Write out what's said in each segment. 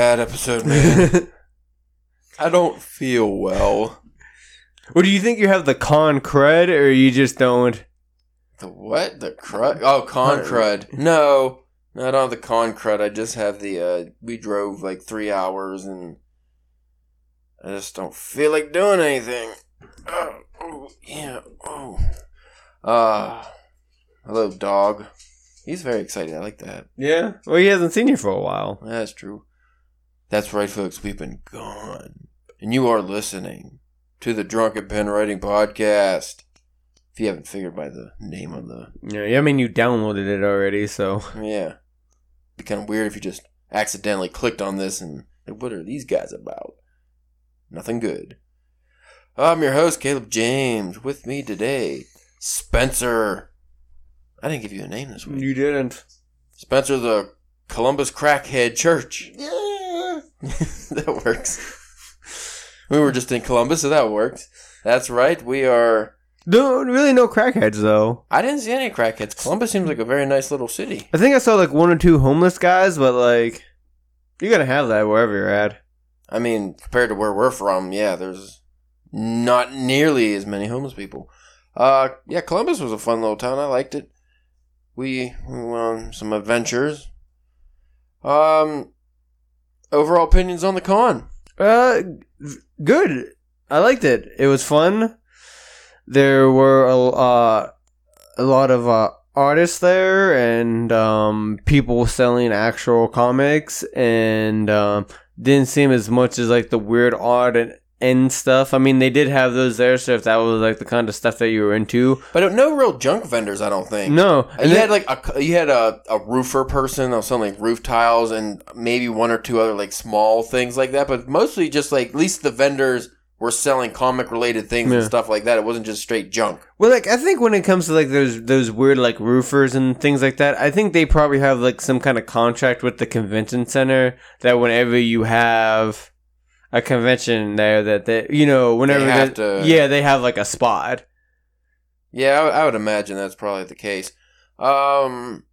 gonna be a bad episode, man. I don't feel well. Well, do you think you have the con cred, or you just don't? The what? The crud? Oh, con crud. No, no, I don't have the con crud. I just have the. uh We drove like three hours, and I just don't feel like doing anything. Oh, oh yeah. Oh. Uh, hello, dog. He's very excited. I like that. Yeah. Well, he hasn't seen you for a while. That's true. That's right, folks. We've been gone. And you are listening to the Drunken Pen Writing Podcast. If you haven't figured by the name of the. Yeah. I mean, you downloaded it already, so. Yeah. It'd Be kind of weird if you just accidentally clicked on this and. Like, what are these guys about? Nothing good. I'm your host, Caleb James. With me today, Spencer. I didn't give you a name this week. You didn't. Spencer, the Columbus Crackhead Church. Yeah. that works. We were just in Columbus, so that worked. That's right. We are. No, really no crackheads though. I didn't see any crackheads. Columbus seems like a very nice little city. I think I saw like one or two homeless guys, but like, you're gonna have that wherever you're at. I mean, compared to where we're from, yeah, there's not nearly as many homeless people. Uh, yeah, Columbus was a fun little town. I liked it. We we went on some adventures. Um, overall opinions on the con. Uh, good. I liked it. It was fun. There were a, uh, a lot of uh, artists there and um, people selling actual comics, and um, didn't seem as much as like the weird art and end stuff. I mean, they did have those there, so if that was like the kind of stuff that you were into, But no real junk vendors, I don't think. no. And you had like a you had a, a roofer person on some like roof tiles and maybe one or two other like small things like that, but mostly just like at least the vendors were selling comic related things and stuff like that. It wasn't just straight junk. Well, like I think when it comes to like those those weird like roofers and things like that, I think they probably have like some kind of contract with the convention center that whenever you have a convention there, that they you know whenever They have to- yeah they have like a spot. Yeah, I, I would imagine that's probably the case. Um,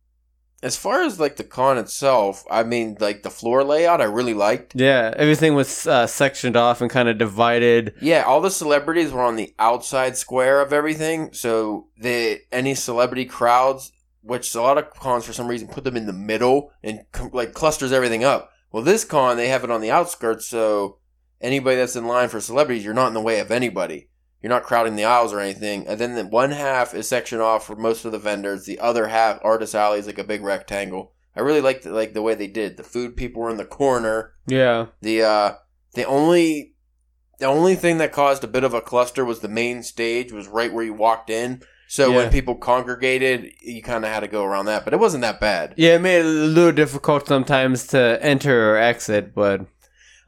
as far as like the con itself, I mean, like the floor layout, I really liked. Yeah, everything was uh, sectioned off and kind of divided. Yeah, all the celebrities were on the outside square of everything. So the any celebrity crowds, which a lot of cons for some reason put them in the middle and like clusters everything up. Well, this con they have it on the outskirts, so anybody that's in line for celebrities, you're not in the way of anybody. You're not crowding the aisles or anything. And then the one half is sectioned off for most of the vendors. The other half, artist alley, is like a big rectangle. I really liked the, like the way they did. The food people were in the corner. Yeah, The uh the only the only thing that caused a bit of a cluster was the main stage was right where you walked in. So Yeah. when people congregated, you kind of had to go around that, but it wasn't that bad. yeah, it made it a little difficult sometimes to enter or exit, but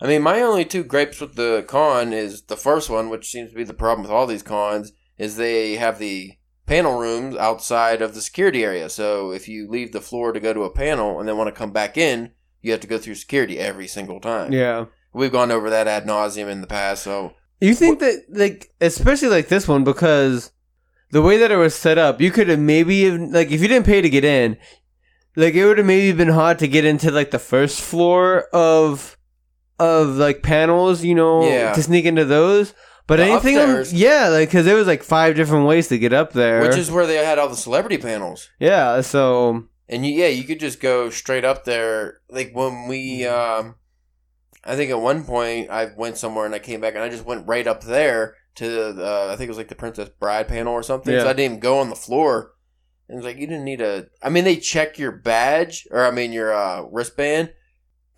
I mean, my only two gripes with the con is the first one, which seems to be the problem with all these cons, is they have the panel rooms outside of the security area. So if you leave the floor to go to a panel and then want to come back in, you have to go through security every single time. yeah. We've gone over that ad nauseum in the past, so You think that like especially like this one because the way that it was set up, you could have maybe have, like if you didn't pay to get in, like it would have maybe been hard to get into like the first floor of of like panels, you know, Yeah. to sneak into those. But The anything, on, upstairs. yeah, like because there was like five different ways to get up there. which is where they had all the celebrity panels. yeah, so And you, yeah, you could just go straight up there. Like when we, um, I think at one point I went somewhere and I came back and I just went right up there to the, I think it was like the Princess Bride panel or something. Yeah. So I didn't even go on the floor. And it's like you didn't need a. I mean, they check your badge or I mean your uh, wristband,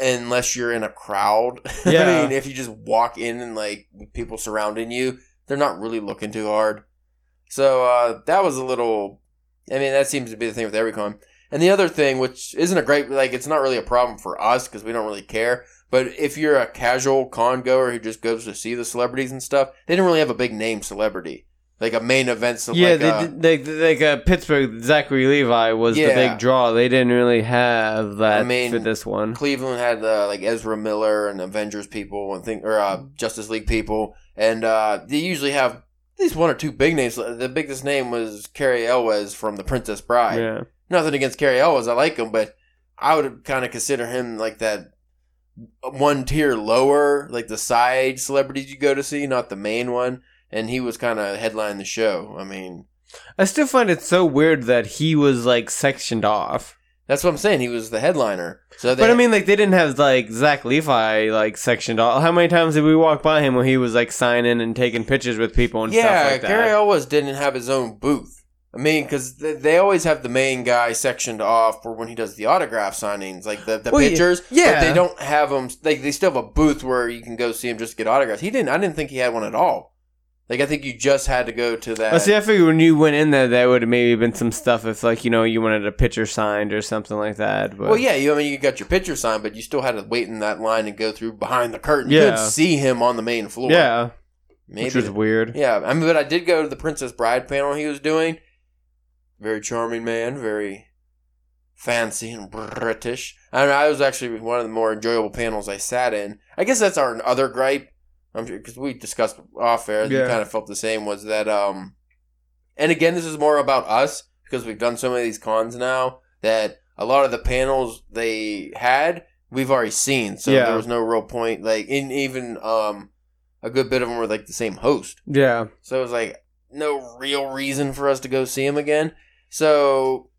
unless you're in a crowd. Yeah. I mean, if you just walk in and like people surrounding you, they're not really looking too hard. So uh, that was a little. I mean, that seems to be the thing with every con. And the other thing, which isn't a great, like, it's not really a problem for us because we don't really care. But if you're a casual con goer who just goes to see the celebrities and stuff, they didn't really have a big name celebrity, like a main event. So yeah, like, they, uh, did- like like uh, Pittsburgh Zachary Levi was the big draw. They didn't really have that I mean, for this one. Cleveland had uh, like Ezra Miller and Avengers people and think or uh, Justice League people, and uh, they usually have at least one or two big names. The biggest name was Cary Elwes from The Princess Bride. Yeah. Nothing against Cary Elwes, I like him, but I would kind of consider him like that one tier lower, like the side celebrities you go to see, not the main one. And he was kind of headlining the show. I mean, I still find it so weird that he was like sectioned off. that's what I'm saying. He was the headliner. So they, But I mean, like they didn't have like Zach Levi like sectioned off. How many times did we walk by him when he was like signing and taking pictures with people and yeah, stuff like that? Cary Elwes didn't have his own booth. I mean, because they, they always have the main guy sectioned off for when he does the autograph signings, like the, the Well, pictures. yeah. but they don't have them. Like they still have a booth where you can go see him just to get autographs. He didn't. I didn't think he had one at all. Like I think you just had to go to that. Well, see, I figured when you went in there, there would have maybe been some stuff if, like, you know, you wanted a picture signed or something like that. But well, yeah, you. I mean, you got your picture signed, but you still had to wait in that line and go through behind the curtain. You Yeah. could see him on the main floor. yeah, maybe. which was weird. Yeah, I mean, but I did go to the Princess Bride panel he was doing. Very charming man, very fancy and British. And I was actually one of the more enjoyable panels I sat in. I guess that's our other gripe. I'm sure because we discussed off air. You Yeah. kind of felt the same. Was that um, and again, this is more about us because we've done so many of these cons now that a lot of the panels they had we've already seen. So Yeah. there was no real point. Like in even um, a good bit of them were like the same host. Yeah, So it was like no real reason for us to go see him again. So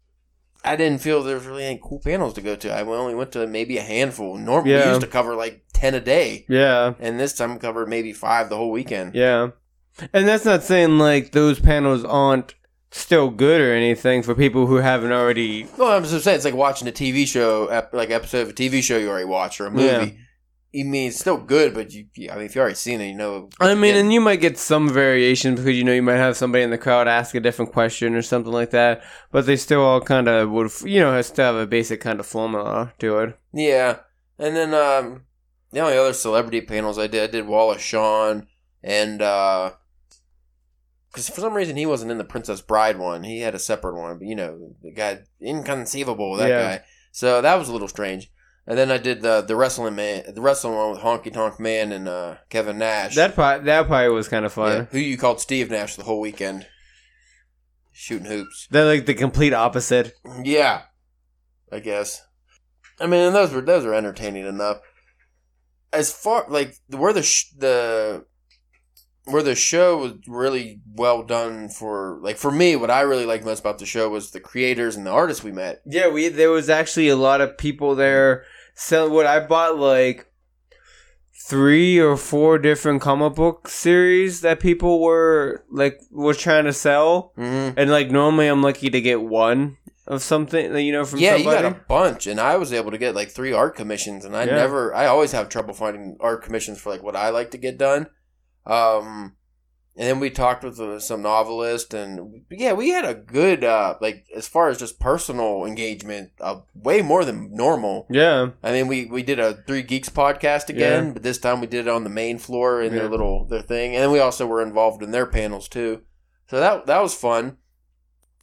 I didn't feel there was really any cool panels to go to. I only went to maybe a handful. Normally we used to cover like ten a day, yeah, and this time covered maybe five the whole weekend. yeah. And that's not saying like those panels aren't still good or anything for people who haven't already. Well, I'm just saying it's like watching a TV show, like episode of a TV show you already watched or a movie. Yeah. You mean it's still good, but you, I mean, if you already seen it, you know. I mean, and you might get some variation because you know you might have somebody in the crowd ask a different question or something like that, but they still all kind of would, you know, still have a basic kind of formula to it. Yeah, and then um, the only other celebrity panels I did, I did Wallace Shawn, and because for some reason he wasn't in the Princess Bride one, he had a separate one. But you know, the guy inconceivable that Yeah. guy. So that was a little strange. And then I did the the wrestling man, the wrestling one with Honky Tonk Man and uh, Kevin Nash. That part, that probably was kind of fun. yeah, who you called Steve Nash the whole weekend, shooting hoops. They're like the complete opposite. Yeah, I guess. I mean, and those were those were entertaining enough. As far like where the sh- the where the show was really well done for like for me, what I really liked most about the show was the creators and the artists we met. Yeah, we there was actually a lot of people there selling what I bought like three or four different comic book series that people were like were trying to sell, Mm-hmm. and like normally I'm lucky to get one of something you know from Yeah, somebody. you got a bunch, and I was able to get like three art commissions, and I Yeah. never, I always have trouble finding art commissions for like what I like to get done. Um, and then we talked with uh, some novelists, and yeah, we had a good, uh, like as far as just personal engagement, uh, way more than normal. yeah, I mean, we we did a Three Geeks podcast again, but this time we did it on the main floor in their little their thing, and then we also were involved in their panels too. So that that was fun.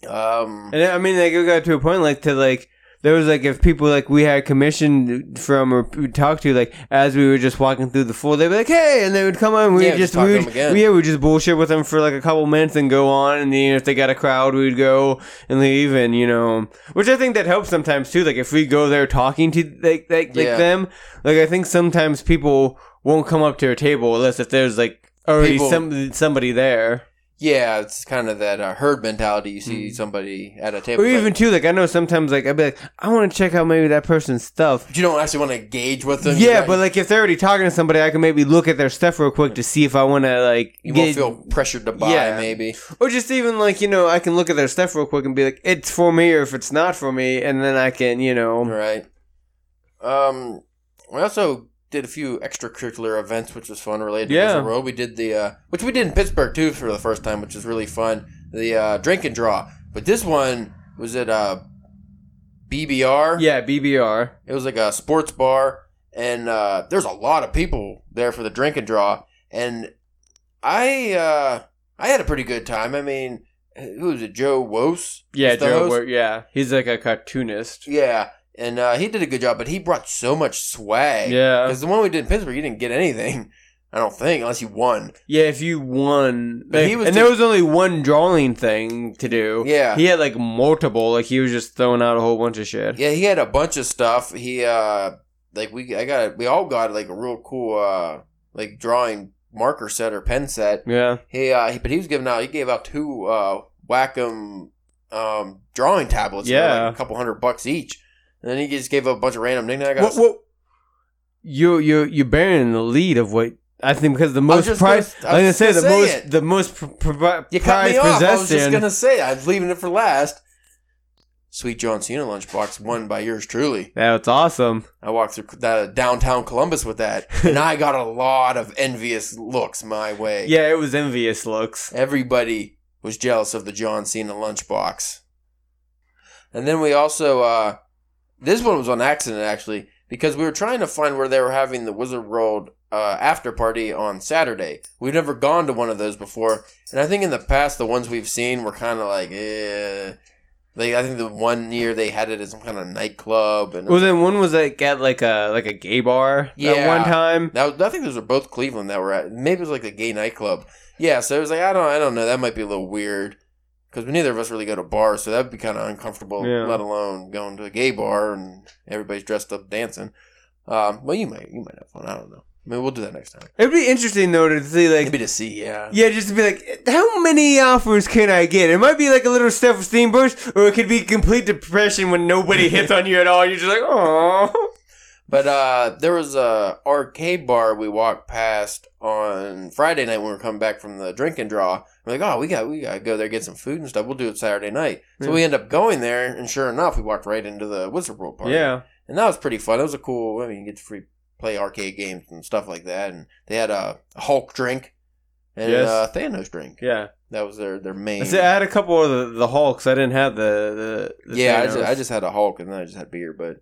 Um, and I mean like it got to a point like to like. There was like if people like we had commission from or we talked to like as we were just walking through the floor they'd be like hey and they would come on. We Yeah, just just we would, again. yeah we just bullshit with them for like a couple minutes and go on and then if they got a crowd we'd go and leave and you know which I think that helps sometimes too. Like if we go there talking to like like, like them like I think sometimes people won't come up to a table unless if there's like already People- some somebody there Yeah, it's kind of that uh, herd mentality. You see somebody at a table, or like- even too like I know sometimes like I'd be like I want to check out maybe that person's stuff but you don't actually want to engage with them. Yeah, but like if they're already talking to somebody, I can maybe look at their stuff real quick to see if I want to like you get, won't feel pressured to buy. Yeah. Maybe or just even like you know I can look at their stuff real quick and be like it's for me or if it's not for me, and then I can you know right. Um, we also did a few extracurricular events, which was fun related to Yeah. Wizard World. We did the uh, which we did in Pittsburgh too for the first time, which was really fun. The uh, drink and draw, but this one was at uh, BBR. yeah BBR It was like a sports bar, and uh, there's a lot of people there for the drink and draw. And I uh, I had a pretty good time. I mean, who was it? Joe Wos? yeah Joe? Yeah he's like a cartoonist Yeah, and uh, he did a good job, but he brought so much swag. yeah because the one we did in Pittsburgh, you didn't get anything. I don't think unless you won. yeah if you won But he was and there was only one drawing thing to do Yeah. he had like multiple like he was just throwing out a whole bunch of shit Yeah, he had a bunch of stuff. He uh like we I got we all got like a real cool uh like drawing marker set or pen set. Yeah. He uh he, but he was giving out he gave out two uh Wacom um drawing tablets for Yeah. like a couple hundred bucks each. And then he just gave up a bunch of random knickknack. I What, what, you you you're bearing the lead of what I think because the most prize. I was gonna say the most it. the most pr- pr- You cut me off. I was just gonna say I was leaving it for last. Sweet John Cena lunchbox won by yours truly. That's awesome. I walked through that downtown Columbus with that, and I got a lot of envious looks my way. Yeah, it was envious looks. Everybody was jealous of the John Cena lunchbox. And then we also, uh, this one was on accident actually, because we were trying to find where they were having the Wizard World uh, after party on Saturday. We've never gone to one of those before, and I think in the past the ones we've seen were kind of like, eh. Like I think the one year they had it at some kind of nightclub, and Well, then one was like at like a like a gay bar at Yeah. one time. That was, I think those were both Cleveland that were at. Maybe it was like a gay nightclub. Yeah, so it was like I don't I don't know. That might be a little weird because neither of us really go to bars, so that'd be kind of uncomfortable. Yeah. Let alone going to a gay bar and everybody's dressed up dancing. Um, well, you might you might have fun. I don't know. Maybe we'll do that next time. It'd be interesting though to see like Maybe to see. Yeah. Yeah, just to be like, how many offers can I get? It might be like a little self-esteem boost, or it could be complete depression when nobody hits on you at all. You're just like, oh. But uh, there was a arcade bar we walked past on Friday night when we were coming back from the drink and draw. We're like, oh, we got we got to go there get some food and stuff. We'll do it Saturday night. So Yeah. we end up going there, and sure enough, we walked right into the Wizard World party. Yeah, and that was pretty fun. It was a cool. I mean, you get to free play arcade games and stuff like that. And they had a Hulk drink and Yes. a Thanos drink. yeah. That was their their main. I, said, I had a couple of the, the Hulks. I didn't have the the, the yeah, I just, I just had a Hulk and then I just had beer, but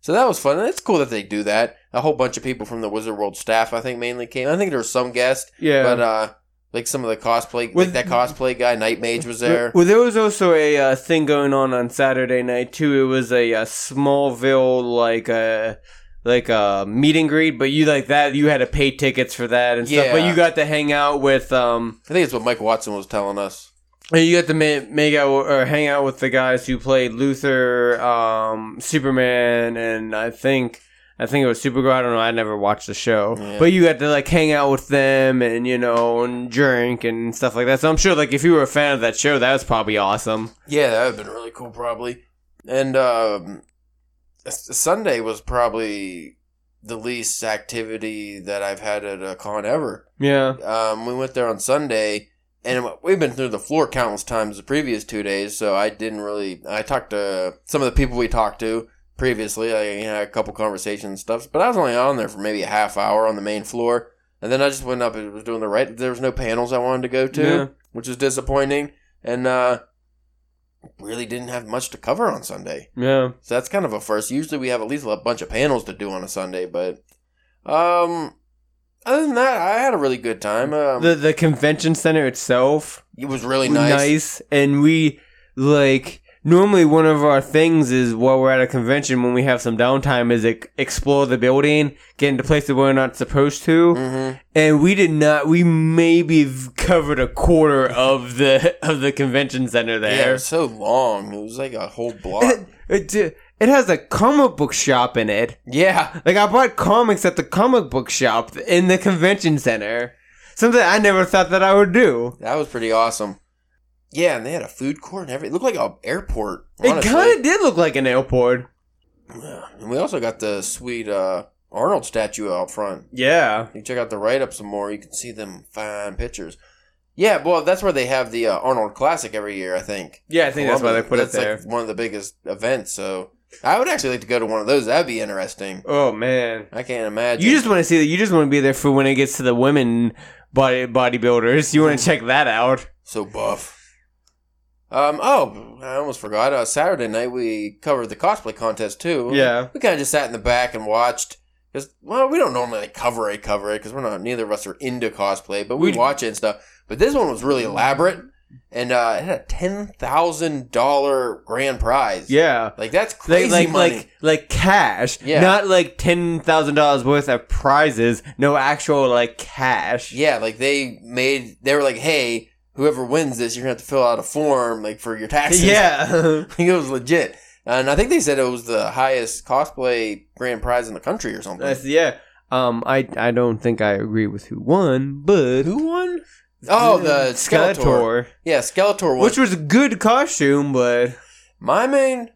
so that was fun. And it's cool that they do that. A whole bunch of people from the Wizard World staff, I think, mainly came. I think there was some guests, yeah. but uh, like some of the cosplay, With- like that cosplay guy, Night Mage was there. Well, there was also a uh, thing going on on Saturday night too. It was a, uh Smallville like a like a meet and greet, but you like that you had to pay tickets for that and stuff. But you got to hang out with um I think it's what Mike Watson was telling us. And you got to ma- make out or hang out with the guys who played Luthor, um, Superman, and I think I think it was Supergirl. I don't know. I never watched the show, Yeah. but you got to like hang out with them and you know and drink and stuff like that. So I'm sure like if you were a fan of that show, that was probably awesome. Yeah, that would have been really cool, probably. And um, Sunday was probably the least activity that I've had at a con ever. Yeah, Um, we went there on Sunday, and we've been through the floor countless times the previous two days. So I didn't really. I talked to some of the people we talked to previously. I had a couple conversations and stuff, but I was only on there for maybe a half hour on the main floor, and then I just went up and was doing the right. There was no panels I wanted to go to, Yeah. which is disappointing, and uh, really didn't have much to cover on Sunday. yeah. So that's kind of a first. Usually we have at least a bunch of panels to do on a Sunday, but um, other than that, I had a really good time. Um, The the convention center itself it was really nice. nice, and we like normally one of our things is while we're at a convention when we have some downtime is explore the building, get into places we're not supposed to, hmm and we did not. We maybe covered a quarter of the of the convention center there Yeah, it was so long. It was like a whole block. It, it, it has a comic book shop in it. yeah, Like I bought comics at the comic book shop in the convention center. Something I never thought that I would do. that was pretty awesome. Yeah, and they had a food court and everything. It looked like an airport. It kind of did look like an airport. Yeah. And we also got the sweet uh, Arnold statue out front. Yeah. You check out the write up some more, you can see them fine pictures. Yeah, well, that's where they have the uh, Arnold Classic every year, I think. Yeah, I think that's why they put it there. like one of the biggest events. So I would actually like to go to one of those. That'd be interesting. oh man. I can't imagine. You just want to see that. You just want to be there for when it gets to the women body bodybuilders. You want to check that out. so buff. Um. Oh, I almost forgot. Uh, Saturday night we covered the cosplay contest too. Yeah. We kind of just sat in the back and watched. Because well, we don't normally like, cover it, cover it, because we're not. Neither of us are into cosplay, but we watch it and stuff. But this one was really elaborate, and uh, it had a ten thousand dollar grand prize. Yeah. like that's Like crazy like money. like like cash. Yeah. Not like ten thousand dollars worth of prizes. No actual like cash. Yeah, like they made they were like, hey, whoever wins this, you're gonna have to fill out a form like for your taxes. Yeah. It was legit. and I think they said it was the highest cosplay grand prize in the country or something. That's, yeah. Um, I I don't think I agree with who won, but Who won? Oh, the Skeletor. Skeletor, Yeah, Skeletor won. which was a good costume, but My main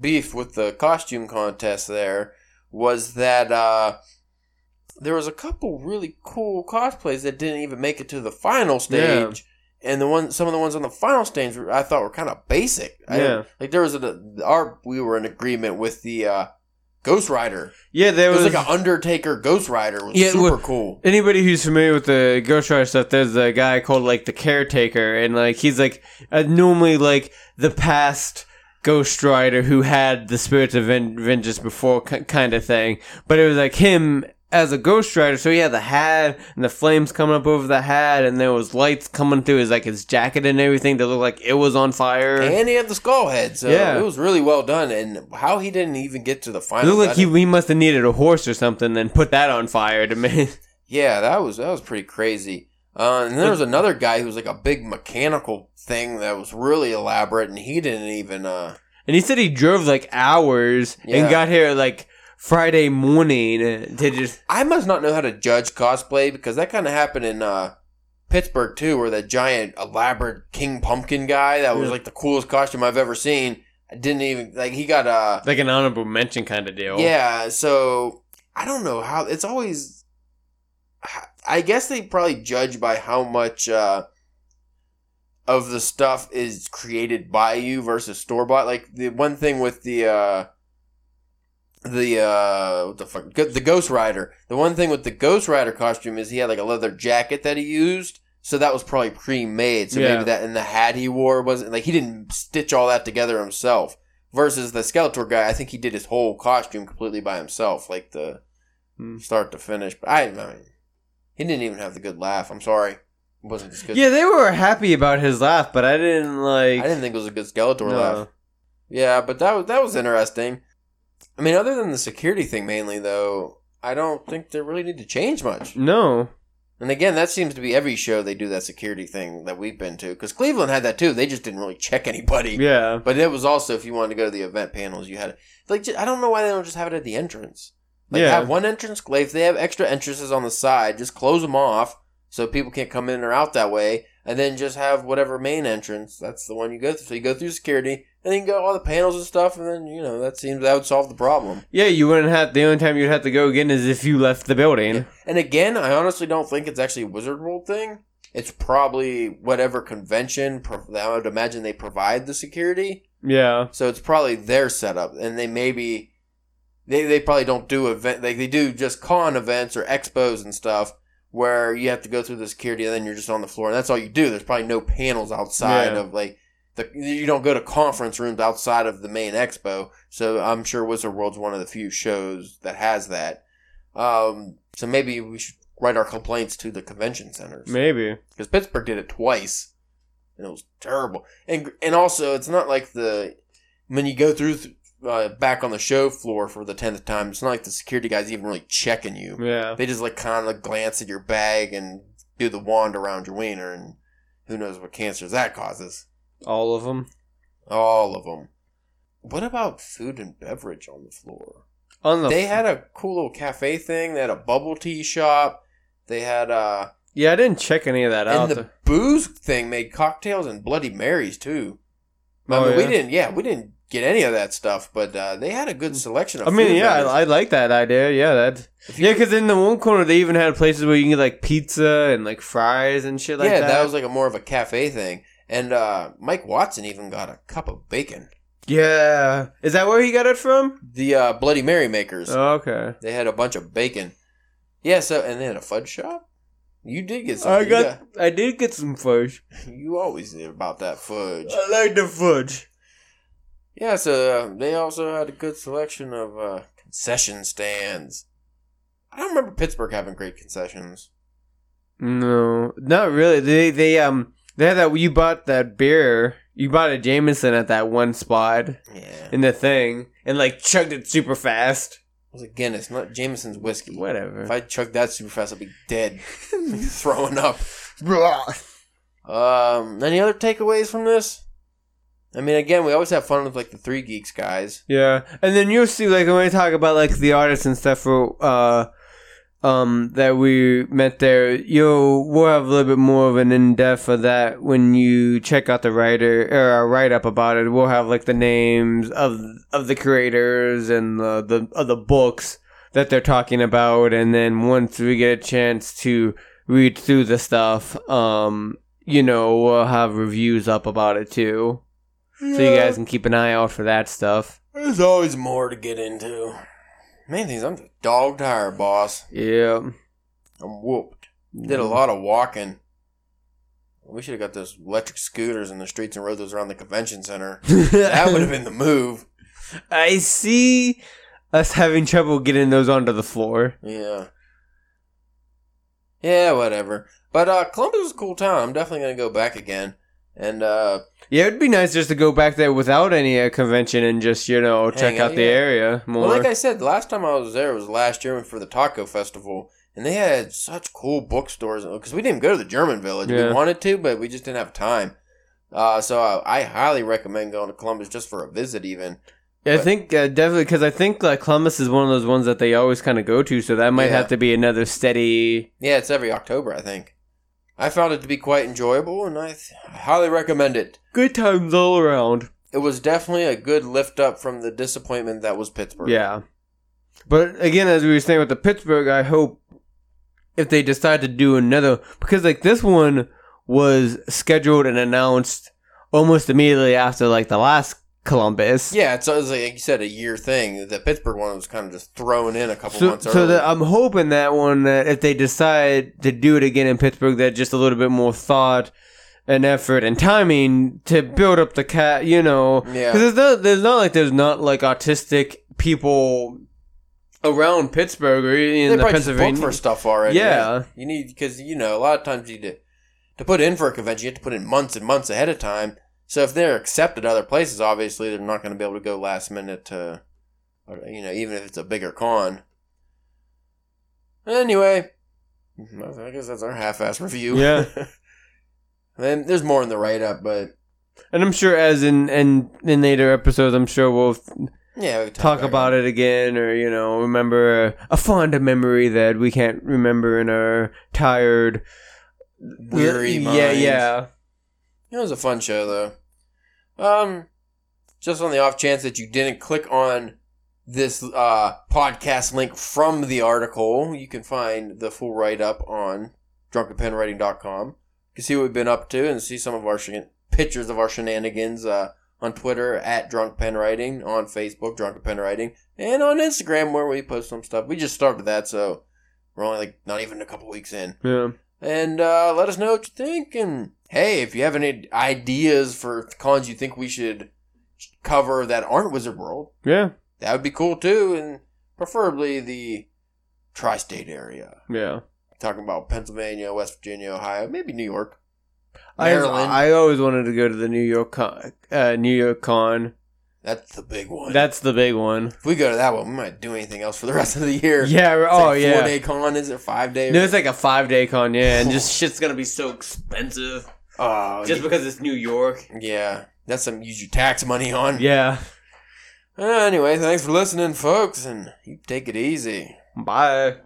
beef with the costume contest there was that uh, there was a couple really cool cosplays that didn't even make it to the final stage, and the one some of the ones on the final stage were- I thought were kind of basic. Yeah. didn't- like there was a our we were in agreement with the uh, Ghost Rider. yeah, there It was, was, like an Undertaker Ghost Rider. Was Yeah, super well- cool. anybody who's familiar with the Ghost Rider stuff, there's a guy called like the caretaker, and like he's like uh, normally like the past Ghost Rider who had the spirits of ven- vengeance before, k- kind of thing. But it was like him as a Ghost Rider, so he had the hat and the flames coming up over the hat, and there was lights coming through his like his jacket and everything that looked like it was on fire. And he had the skull head, so Yeah. it was really well done. And how he didn't even get to the it final. looked like he, he must have needed a horse or something, then put that on fire to make. Yeah, that was that was pretty crazy. Uh, and there was another guy who was like a big mechanical thing that was really elaborate, and he didn't even. Uh, And he said he drove like hours Yeah. and got here like Friday morning to just. I must not know how to judge cosplay because that kind of happened in uh, Pittsburgh too, where that giant elaborate King Pumpkin guy that was Yeah. like the coolest costume I've ever seen. I didn't even like he got a Like an honorable mention kind of deal. Yeah, so I don't know how it's always. I guess they probably judge by how much uh, of the stuff is created by you versus store bought. Like the one thing with the uh, the uh, what the fuck the Ghost Rider. The one thing with the Ghost Rider costume is he had like a leather jacket that he used. So that was probably pre-made. So Yeah. maybe that and the hat he wore wasn't like he didn't stitch all that together himself versus the Skeletor guy, I think he did his whole costume completely by himself, like the Hmm. start to finish. But I, I mean, he didn't even have the good laugh. I'm sorry, it wasn't as good. Yeah, they were happy about his laugh, but I didn't like. I didn't think it was a good Skeletor No. laugh. Yeah, but that was that was interesting. I mean, other than the security thing, mainly though, I don't think they really need to change much. No. And again, that seems to be every show they do that security thing that we've been to. Because Cleveland had that too. They just didn't really check anybody. Yeah. But it was also if you wanted to go to the event panels, you had like I don't know why they don't just have it at the entrance. Like Yeah. have one entrance. Like if they have extra entrances on the side, just close them off so people can't come in or out that way, and then just have whatever main entrance. That's the one you go through. So you go through security, and then you go all the panels and stuff, and then you know that seems that would solve the problem. Yeah, you wouldn't have. The only time you'd have to go again is if you left the building. And again, I honestly don't think it's actually a Wizard World thing. It's probably whatever convention. I would imagine they provide the security. Yeah. So it's probably their setup, and they maybe they they probably don't do event. They they do just con events or expos and stuff where you have to go through the security, and then you're just on the floor, and that's all you do. There's probably no panels outside Yeah. of like the you don't go to conference rooms outside of the main expo. So I'm sure Wizard World's one of the few shows that has that. Um, so maybe we should write our complaints to the convention centers Maybe. because Pittsburgh did it twice, and it was terrible. And and also, it's not like the when you go through th- uh, back on the show floor for the tenth time. It's not like the security guys even really checking you. Yeah. They just like kind of glance at your bag and do the wand around your wiener, and who knows what cancers that causes. All of them. All of them. What about food and beverage on the floor? On the. They had a cool little cafe thing. They had a bubble tea shop. They had uh yeah, I didn't check any of that out. and the booze thing made cocktails and Bloody Marys too. I Oh, mean, we didn't. Yeah, we didn't get any of that stuff, but uh, they had a good selection of. I mean, yeah. I, I like that idea. Yeah, that. Yeah, because in the one corner they even had places where you can get like pizza and like fries and shit like yeah, that. that. was like a more of a cafe thing. And uh, Mike Watson even got a cup of bacon. Yeah, is that where he got it from? The uh, Bloody Mary makers. Oh, okay. They had a bunch of bacon. Yeah, so and they had a fudge shop. You did get some. I got. I did get some fudge. You always did about that fudge. I like the fudge. Yeah, so uh, they also had a good selection of uh, concession stands. I don't remember Pittsburgh having great concessions. No, not really. They they um they had that you bought that beer. You bought a Jameson at that one spot Yeah, in the thing and like chugged it super fast. it was a Guinness, not Jameson's whiskey. Whatever. If I chugged that super fast, I'd be dead, throwing up. Um, any other takeaways from this? I mean, again, we always have fun with like the Three Geeks guys. Yeah, and then you'll see like when we talk about like the artists and stuff for uh um that we met there, you'll we'll have a little bit more of an in depth of that when you check out the writer or a write up about it. We'll have like the names of of the creators and the the of the books that they're talking about, and then once we get a chance to read through the stuff, um, you know, we'll have reviews up about it too. So you guys can keep an eye out for that stuff. There's always more to get into. Main thing is I'm just dog tired, boss. Yeah. I'm whooped. Did a lot of walking. We should have got those electric scooters in the streets and rode those around the convention center. That would have been the move. I see us having trouble getting those onto the floor. Yeah. Yeah, whatever. But uh Columbus is a cool town. I'm definitely gonna go back again. And uh Yeah, it'd be nice just to go back there without any uh, convention and just you know check out out, the yeah. area more. well, like I said, last time I was there was last year for the taco festival, and they had such cool bookstores because we didn't go to the German Village. Yeah. We wanted to, but we just didn't have time. Uh, so I, I highly recommend going to Columbus just for a visit, even. I but- think uh, definitely because I think like Columbus is one of those ones that they always kind of go to, so that might Yeah. have to be another steady. Yeah, it's every October, I think. I found it to be quite enjoyable, and I, th- I highly recommend it. Good times all around. It was definitely a good lift up from the disappointment that was Pittsburgh. Yeah. But again, as we were saying with the Pittsburgh, I hope if they decide to do another, because like this one was scheduled and announced almost immediately after like the last Columbus. Yeah, it's, it's like you said, a year thing. The Pittsburgh one was kind of just thrown in a couple So, months so that I'm hoping that one that if they decide to do it again in Pittsburgh, that just a little bit more thought and effort and timing to build up the cat, you know, Yeah. because there's not there's not like there's not like autistic people around Pittsburgh or they in the Pennsylvania. for stuff already. Yeah. you need because you know a lot of times you to to put in for a convention, you have to put in months and months ahead of time. So if they're accepted other places, obviously they're not going to be able to go last minute to, you know, even if it's a bigger con. Anyway, I guess that's our half-ass review. Yeah. and there's more in the write-up, but And I'm sure, as in in, in later episodes, I'm sure we'll yeah, can talk about it again, or you know, remember a, a fond memory that we can't remember in our tired, Weary Yeah, minds. yeah. It was a fun show, though. Um, just on the off chance that you didn't click on this uh, podcast link from the article, you can find the full write up on drunkenpenwriting.com. You can see what we've been up to and see some of our shen- pictures of our shenanigans uh, on Twitter at Drunk Pen Writing, on Facebook, Drunken Pen Writing, and on Instagram where we post some stuff. We just started that, so we're only like not even a couple weeks in Yeah. and uh, let us know what you think. And hey, if you have any ideas for cons you think we should cover that aren't Wizard World, Yeah. that would be cool too. And preferably the tri-state area. Yeah. Talking about Pennsylvania, West Virginia, Ohio, maybe New York, I, Maryland. I always wanted to go to the New York con, uh, New York con. That's the big one. That's the big one. if we go to that one, we might do anything else for the rest of the year. Yeah. It's Oh like a yeah. Four day con is it five day? No, it's like a five day con. Yeah, and just shit's gonna be so expensive Oh, just because it's New York. yeah, that's some use your tax money on. Yeah. Uh, anyway, thanks for listening, folks, and you take it easy. Bye.